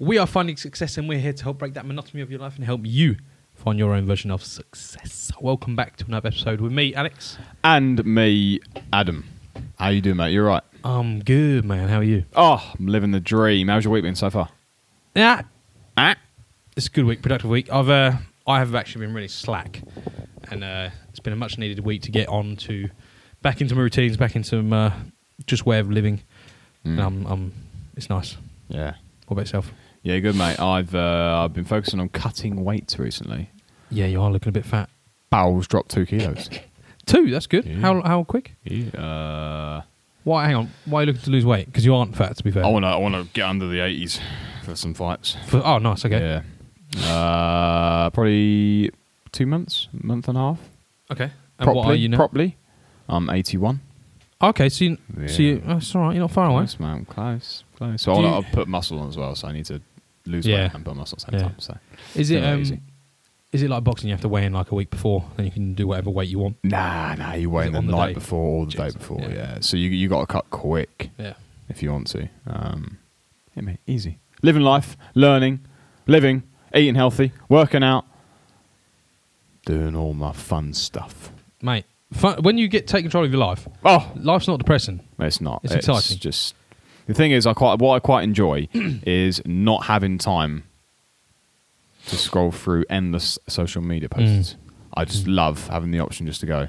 We are finding success, and we're here to help break that monotony of your life and help you find your own version of success. Welcome back to another episode with me, Alex. And me, Adam. How you doing, mate? You're right. I'm good, man. How are you? Oh, I'm living the dream. How's your week been so far? Yeah, Ah. it's a good week, productive week. I've uh, I have actually been really slack, and uh, it's been a much needed week to get on to back into my routines, back into my uh, just way of living. Mm. And um, um, it's nice. Yeah. What about yourself? Yeah, good, mate. I've uh, I've been focusing on cutting weight recently. Yeah, you are looking a bit fat. Bowels dropped two kilos. Two, that's good. Yeah. How how quick? uh, Why? Hang on. Why are you looking to lose weight? Because you aren't fat, to be fair. I want to I want to get under the 80s for some fights. For- oh, nice. Okay. Yeah. Uh, probably two months, month and a half. Okay. And properly, what are you now? properly. I'm 81. okay, so you, so you, Yeah. that's all right. You're not far away. Close, man. Close, close. So I'll, I'll put muscle on as well. So I need to lose Yeah. weight and put muscle at the same Yeah. time. So Is it um, is it like boxing? You have to weigh in like a week before, then you can do whatever weight you want. Nah, nah, you wait in the on the night day? before or the Jesus, day before. yeah. Yeah. So you you got to cut quick Yeah. if you want to. Um, yeah, mate, easy. Living life, learning, living, eating healthy, working out, doing all my fun stuff. Mate, fun, when you get take control of your life, Oh, life's not depressing. it's not. It's exciting. Just the thing is, I quite what I quite enjoy is not having time to scroll through endless social media posts. I just love having the option just to go.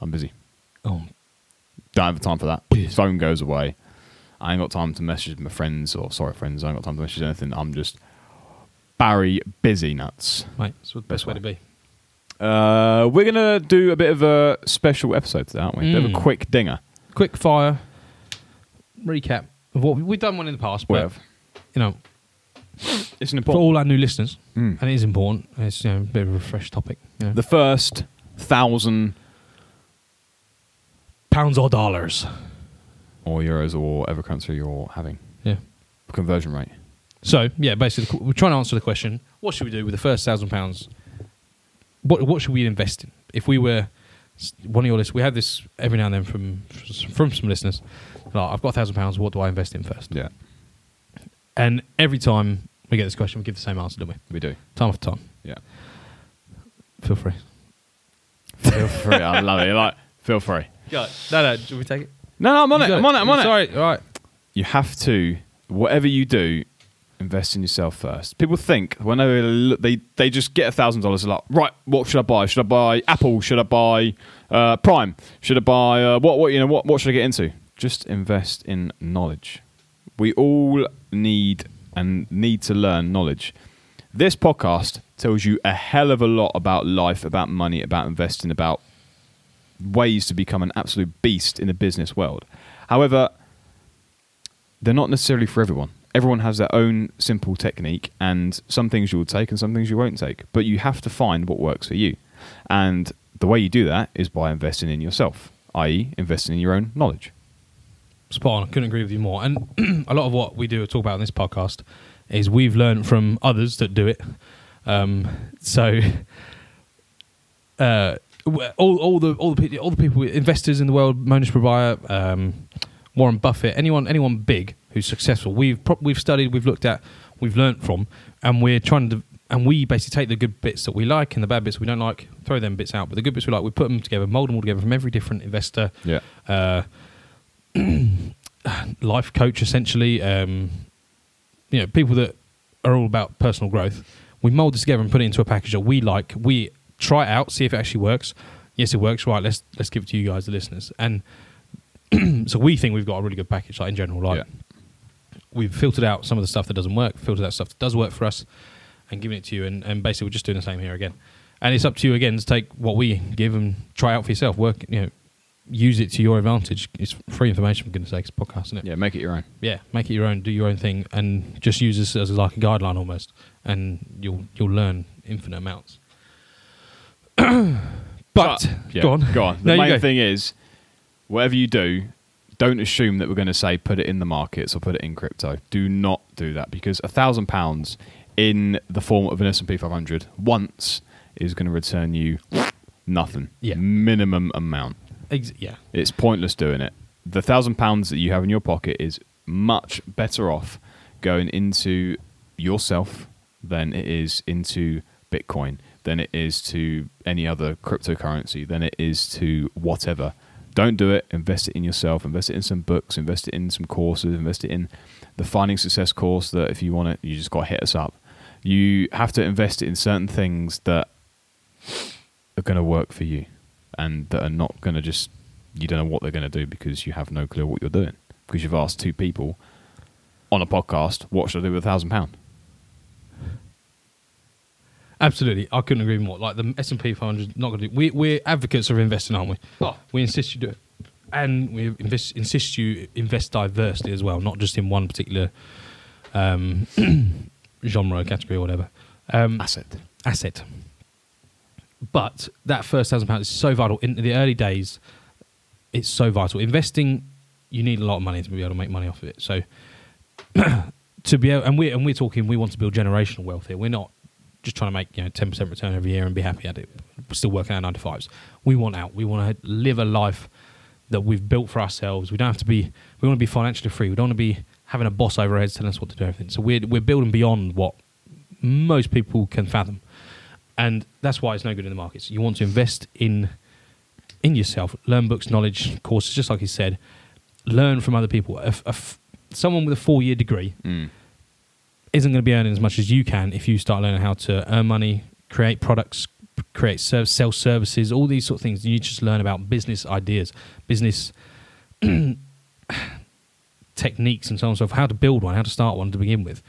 I'm busy. Oh, Don't have time for that. Phone goes away. I ain't got time to message my friends or sorry friends. I ain't got time to message anything. I'm just Barry busy nuts. mate, it's the best Best way to be. Uh, we're gonna do a bit of a special episode today, aren't we? A bit of a Mm. quick dinger. Quick fire recap of what we've done one in the past, but Whatever. you know, It's for an important. For all our new listeners, Mm. and it is important. It's you know a bit of a fresh topic. You know. The first thousand pounds or dollars. or euros or whatever currency you're having Yeah. conversion rate. So yeah, basically, we're trying to answer the question: What should we do with the first thousand pounds? What what should we invest in? If we were s- one of your listeners, we have this every now and then from from some listeners. Like, I've got a thousand pounds. What do I invest in first? Yeah, And every time we get this question, we give the same answer, don't we? we do. Time after time. Yeah, Feel free. feel free. I love it. Like, feel free. No, no. Should we take it? No, no, I'm on You it. I'm on it. I'm on it. Sorry. All right. you have to whatever you do invest in yourself first people think whenever they look- they, they just get a thousand dollars like right what should i buy should i buy apple should i buy uh, prime should i buy uh, what what you know what, what should i get into just invest in knowledge we all need and need to learn knowledge this podcast tells you a hell of a lot about life about money about investing about ways to become an absolute beast in the business world however they're not necessarily for everyone. Everyone has their own simple technique, and some things you will take and some things you won't take. But you have to find what works for you. And the way you do that is by investing in yourself, i.e., investing in your own knowledge. Spot on. I couldn't agree with you more. And a lot of what we do talk about in this podcast is we've learned from others that do it. Um, so uh, all, all the all the all the people investors in the world, Mohnish Pabrai, um, Warren Buffett, anyone anyone big who's successful, we've pro- we've studied, we've looked at, we've learned from, and we're trying to. And we basically take the good bits that we like and the bad bits we don't like, throw them bits out. But the good bits we like, we put them together, mold them all together from every different investor, Yeah. uh, life coach essentially. Um, you know people that are all about personal growth. We mold this together and put it into a package that we like. We try it out see if it actually works. Yes it works. Right let's let's give it to you guys the listeners. And so we think we've got a really good package like in general. Like Yeah. we've filtered out some of the stuff that doesn't work filtered out stuff that does work for us and giving it to you. And, and basically we're just doing the same here again. And it's up to you again to take what we give and try out for yourself. Work you know use it to your advantage it's free information for goodness sake it's podcast isn't it Yeah, make it your own. yeah, make it your own, do your own thing, and just use this as like a guideline almost, and you'll you'll learn infinite amounts. but yeah, go on, Go on. The main go. thing is, whatever you do, don't assume that we're going to say put it in the markets or put it in crypto. Do not do that because a thousand pounds in the form of an S and P 500 once is going to return you nothing. Yeah. Minimum amount. Ex- yeah, It's pointless doing it. The thousand pounds that you have in your pocket is much better off going into yourself than it is into Bitcoin, than it is to any other cryptocurrency, than it is to whatever. Don't do it. Invest it in yourself. Invest it in some books. Invest it in some courses. Invest it in the Finding Success course. That if you want it, you just got to hit us up. You have to invest it in certain things that are going to work for you, and that are not going to just you don't know what they're going to do because you have no clue what you're doing because you've asked two people on a podcast what should I do with a thousand pound. Absolutely, I couldn't agree more. Like the S and P 500, not going to do. We, we're advocates of investing, aren't we? Oh. We insist you do it, and we invest, insist you invest diversely as well, not just in one particular um, genre, category, or whatever um, Asset. asset. But that first thousand pounds is so vital in the early days. It's so vital. Investing, you need a lot of money to be able to make money off of it. So to be able, and we and we're talking, we want to build generational wealth here. We're not just trying to make you know ten percent return every year and be happy at it. We're still working our nine to fives. We want out. We want to live a life that we've built for ourselves. We don't have to be. We want to be financially free. We don't want to be having a boss over our heads telling us what to do. Everything. So we're we're building beyond what most people can fathom, and that's why it's no good in the markets. You want to invest in in yourself, learn books, knowledge, courses, just like he said. Learn from other people. If, if someone with a four year degree Mm. isn't going to be earning as much as you can if you start learning how to earn money, create products, create serv- sell services, all these sort of things. You just learn about business ideas, business techniques, and so on and so forth. How to build one, how to start one to begin with.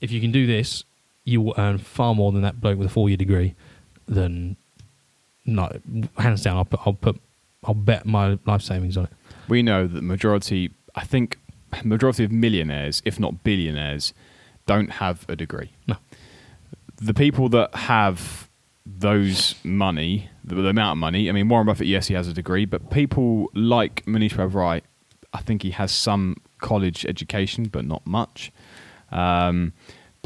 If you can do this, you will earn far more than that bloke with a four-year degree. Than no, hands down, I'll put, I'll put, I'll bet my life savings on it. We know that the majority, I think, majority of millionaires, if not billionaires, don't have a degree. No. The people that have those money, the, the amount of money, I mean, Warren Buffett, yes, he has a degree, but people like Manish Wright, I think he has some college education, but not much. Um,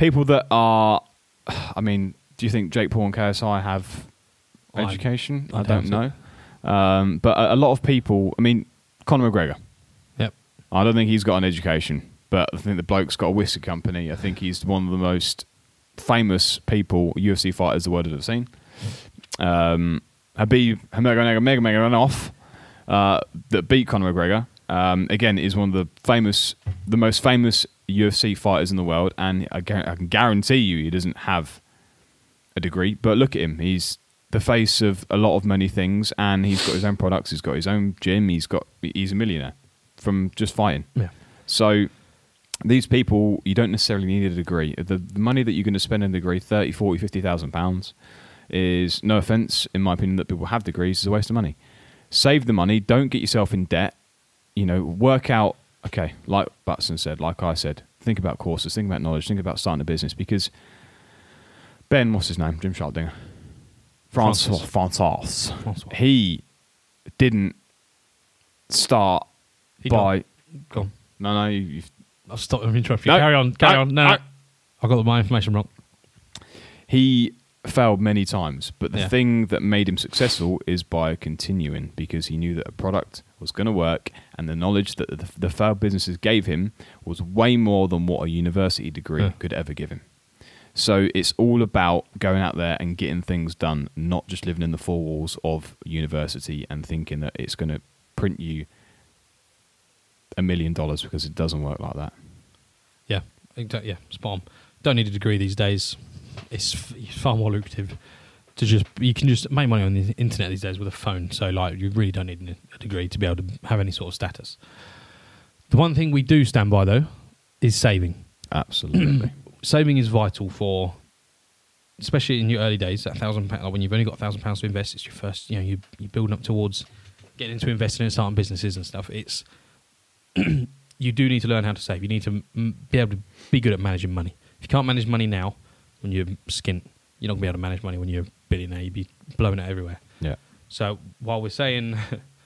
people that are, I mean, do you think Jake Paul and KSI have I- education? I I, don't doubt know. Um, but a, a lot of people, I mean, Conor McGregor. Yep. I don't think he's got an education, but I think the bloke's got a whiskey company. I think he's one of the most famous people, UFC fighters, the world has ever seen. Um, Khabib Nurmagomedov, uh, that beat Conor McGregor, um, again, is one of the famous, the most famous UFC fighters in the world, and I, can guarantee you he doesn't have a degree. But look at him; he's the face of a lot of many things, and he's got his own products. He's got his own gym. He's got he's a millionaire from just fighting. Yeah. So these people, you don't necessarily need a degree. The, the money that you're going to spend on a degree, 30, 40, 50,000 pounds, is no offense, in my opinion, that people have degrees, is a waste of money. Save the money. Don't get yourself in debt. You know, work out, okay, like Butson said, like I said, think about courses, think about knowledge, think about starting a business because Ben, what's his name? Jim Sharpdinger. Francois. Francois. Francois. He didn't start He by. Go on. No, no, you, you've I'll stop him interrupting No, you. Carry on, carry no, on. No. I got my information wrong. he failed many times, but the Yeah. thing that made him successful is by continuing because he knew that a product was going to work, and the knowledge that the, the failed businesses gave him was way more than what a university degree Yeah. could ever give him. So it's all about going out there and getting things done, not just living in the four walls of university and thinking that it's going to print you a million dollars because it doesn't work like that. Yeah. Yeah, spot on. Don't need a degree these days. It's far more lucrative to just you can just make money on the internet these days with a phone. So like you really don't need a degree to be able to have any sort of status. The one thing we do stand by though is saving. Absolutely. Saving is vital for, especially in your early days. That thousand pound, like when you've only got a thousand pounds to invest, it's your first. You know, you you building up towards getting into investing and starting businesses and stuff. It's you do need to learn how to save. You need to mm, be able to be good at managing money. If you can't manage money now, when you're skint, you're not gonna be able to manage money when you're a billionaire. You'd be blowing it everywhere. yeah. So while we're saying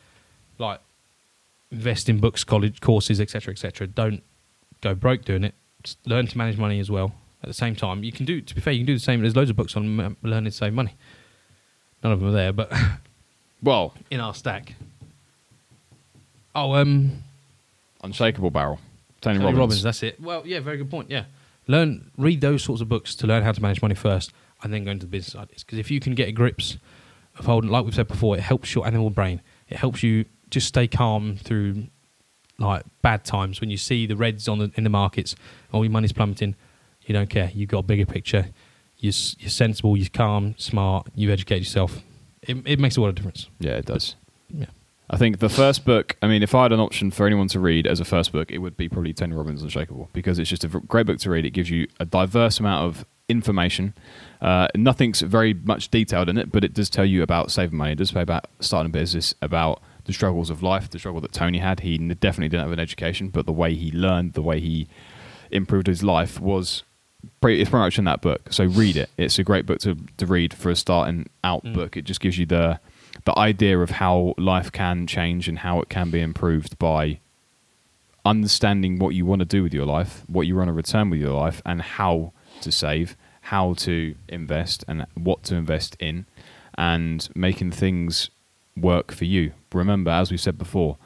like invest in books, college courses, etc., etc., don't go broke doing it. Just learn to manage money as well. At the same time, you can do. To be fair, you can do the same. There's loads of books on learning to save money. None of them are there, but Well, in our stack. Oh, um, Unshakable Barrel. Tony, Tony Robbins. Robbins. That's it. Well, yeah, very good point. Yeah, learn, read those sorts of books to learn how to manage money first, and then go into the business ideas. Because if you can get a grips of holding, like we've said before, it helps your animal brain. It helps you just stay calm through like bad times when you see the reds on the in the markets, all your money's plummeting. You don't care. You've got a bigger picture. You're, you're sensible. You're calm, smart. You educate yourself. It, it makes a lot of difference. Yeah, it does. Yeah. I think the first book, I mean, if I had an option for anyone to read as a first book, it would be probably Tony Robbins' Unshakable because it's just a great book to read. It gives you a diverse amount of information. Uh, nothing's very much detailed in it, but it does tell you about saving money. It does tell you about starting a business, about the struggles of life, the struggle that Tony had. He definitely didn't have an education, but the way he learned, the way he improved his life was pretty, it's pretty much in that book. So read it. It's a great book to, to read for a starting out Mm. book. It just gives you the the idea of how life can change and how it can be improved by understanding what you want to do with your life, what you want to return with your life, and how to save, how to invest, and what to invest in, and making things work for you. Remember, as we said before,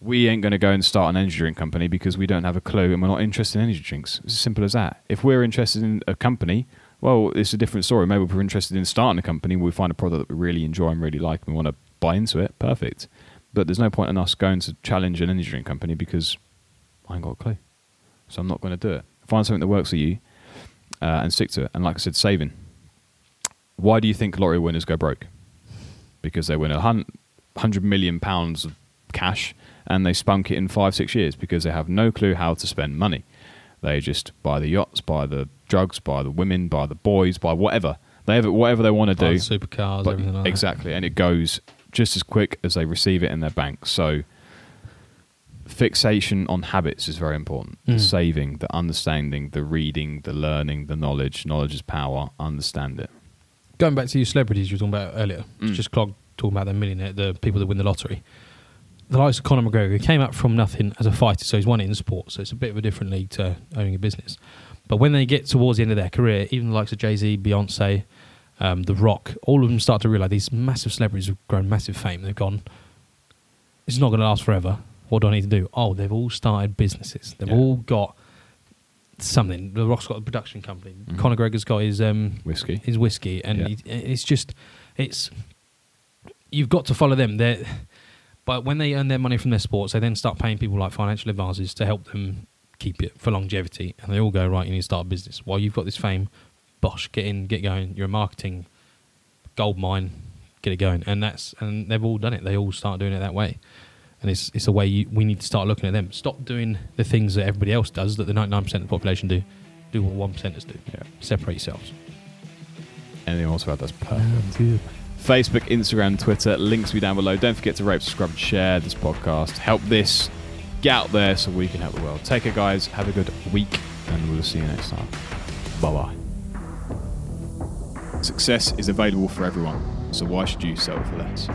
we ain't going to go and start an energy drink company because we don't have a clue and we're not interested in energy drinks. It's as simple as that. If we're interested in a company, well, it's a different story. Maybe if we're interested in starting a company, we find a product that we really enjoy and really like, and we want to buy into it. Perfect. But there's no point in us going to challenge an energy drink company because I ain't got a clue. So I'm not going to do it. Find something that works for you uh, and stick to it. And like I said, saving. Why do you think lottery winners go broke? Because they win a hun- hundred million pounds of cash and they spunk it in five, six years because they have no clue how to spend money. They just buy the yachts, buy the drugs, buy the women, buy the boys, buy whatever. They have it, whatever they want to do. supercars, everything like that. exactly, and it goes just as quick as they receive it in their bank. So fixation on habits is very important. The Mm. saving, the understanding, the reading, the learning, the knowledge. Knowledge is power. Understand it. Going back to your celebrities you were talking about earlier, Mm. just Clog talking about the millionaire, the people that win the lottery. The likes of Conor McGregor, he came up from nothing as a fighter, so he's won it in sport, so it's a bit of a different league to owning a business. But when they get towards the end of their career, even the likes of Jay Z, Beyonce, um, The Rock, all of them start to realize these massive celebrities have grown massive fame. They've gone, it's not going to last forever. What do I need to do? Oh, they've all started businesses. They've Yeah. all got something. The Rock's got a production company. Mhm. Conor McGregor's got his um, Whiskey. his whiskey, and Yeah. it, it's just it's you've got to follow them. They but when they earn their money from their sports, they then start paying people like financial advisors to help them keep it for longevity, and they all go right. You need to start a business. While you've got this fame, bosh, get in, get going. You're a marketing gold mine, get it going, and that's and they've all done it. They all start doing it that way. And it's it's a way you, we need to start looking at them. Stop doing the things that everybody else does, that the 99% of the population do. Do what one percenters do. Yeah. Separate yourselves. Anything else about that's perfect. Facebook, Instagram, Twitter. Links will be down below. Don't forget to rate, subscribe, and share this podcast. Help this get out there so we can help the world. Take care, guys. Have a good week, and we'll see you next time. Bye bye. Success is available for everyone, so why should you settle for less?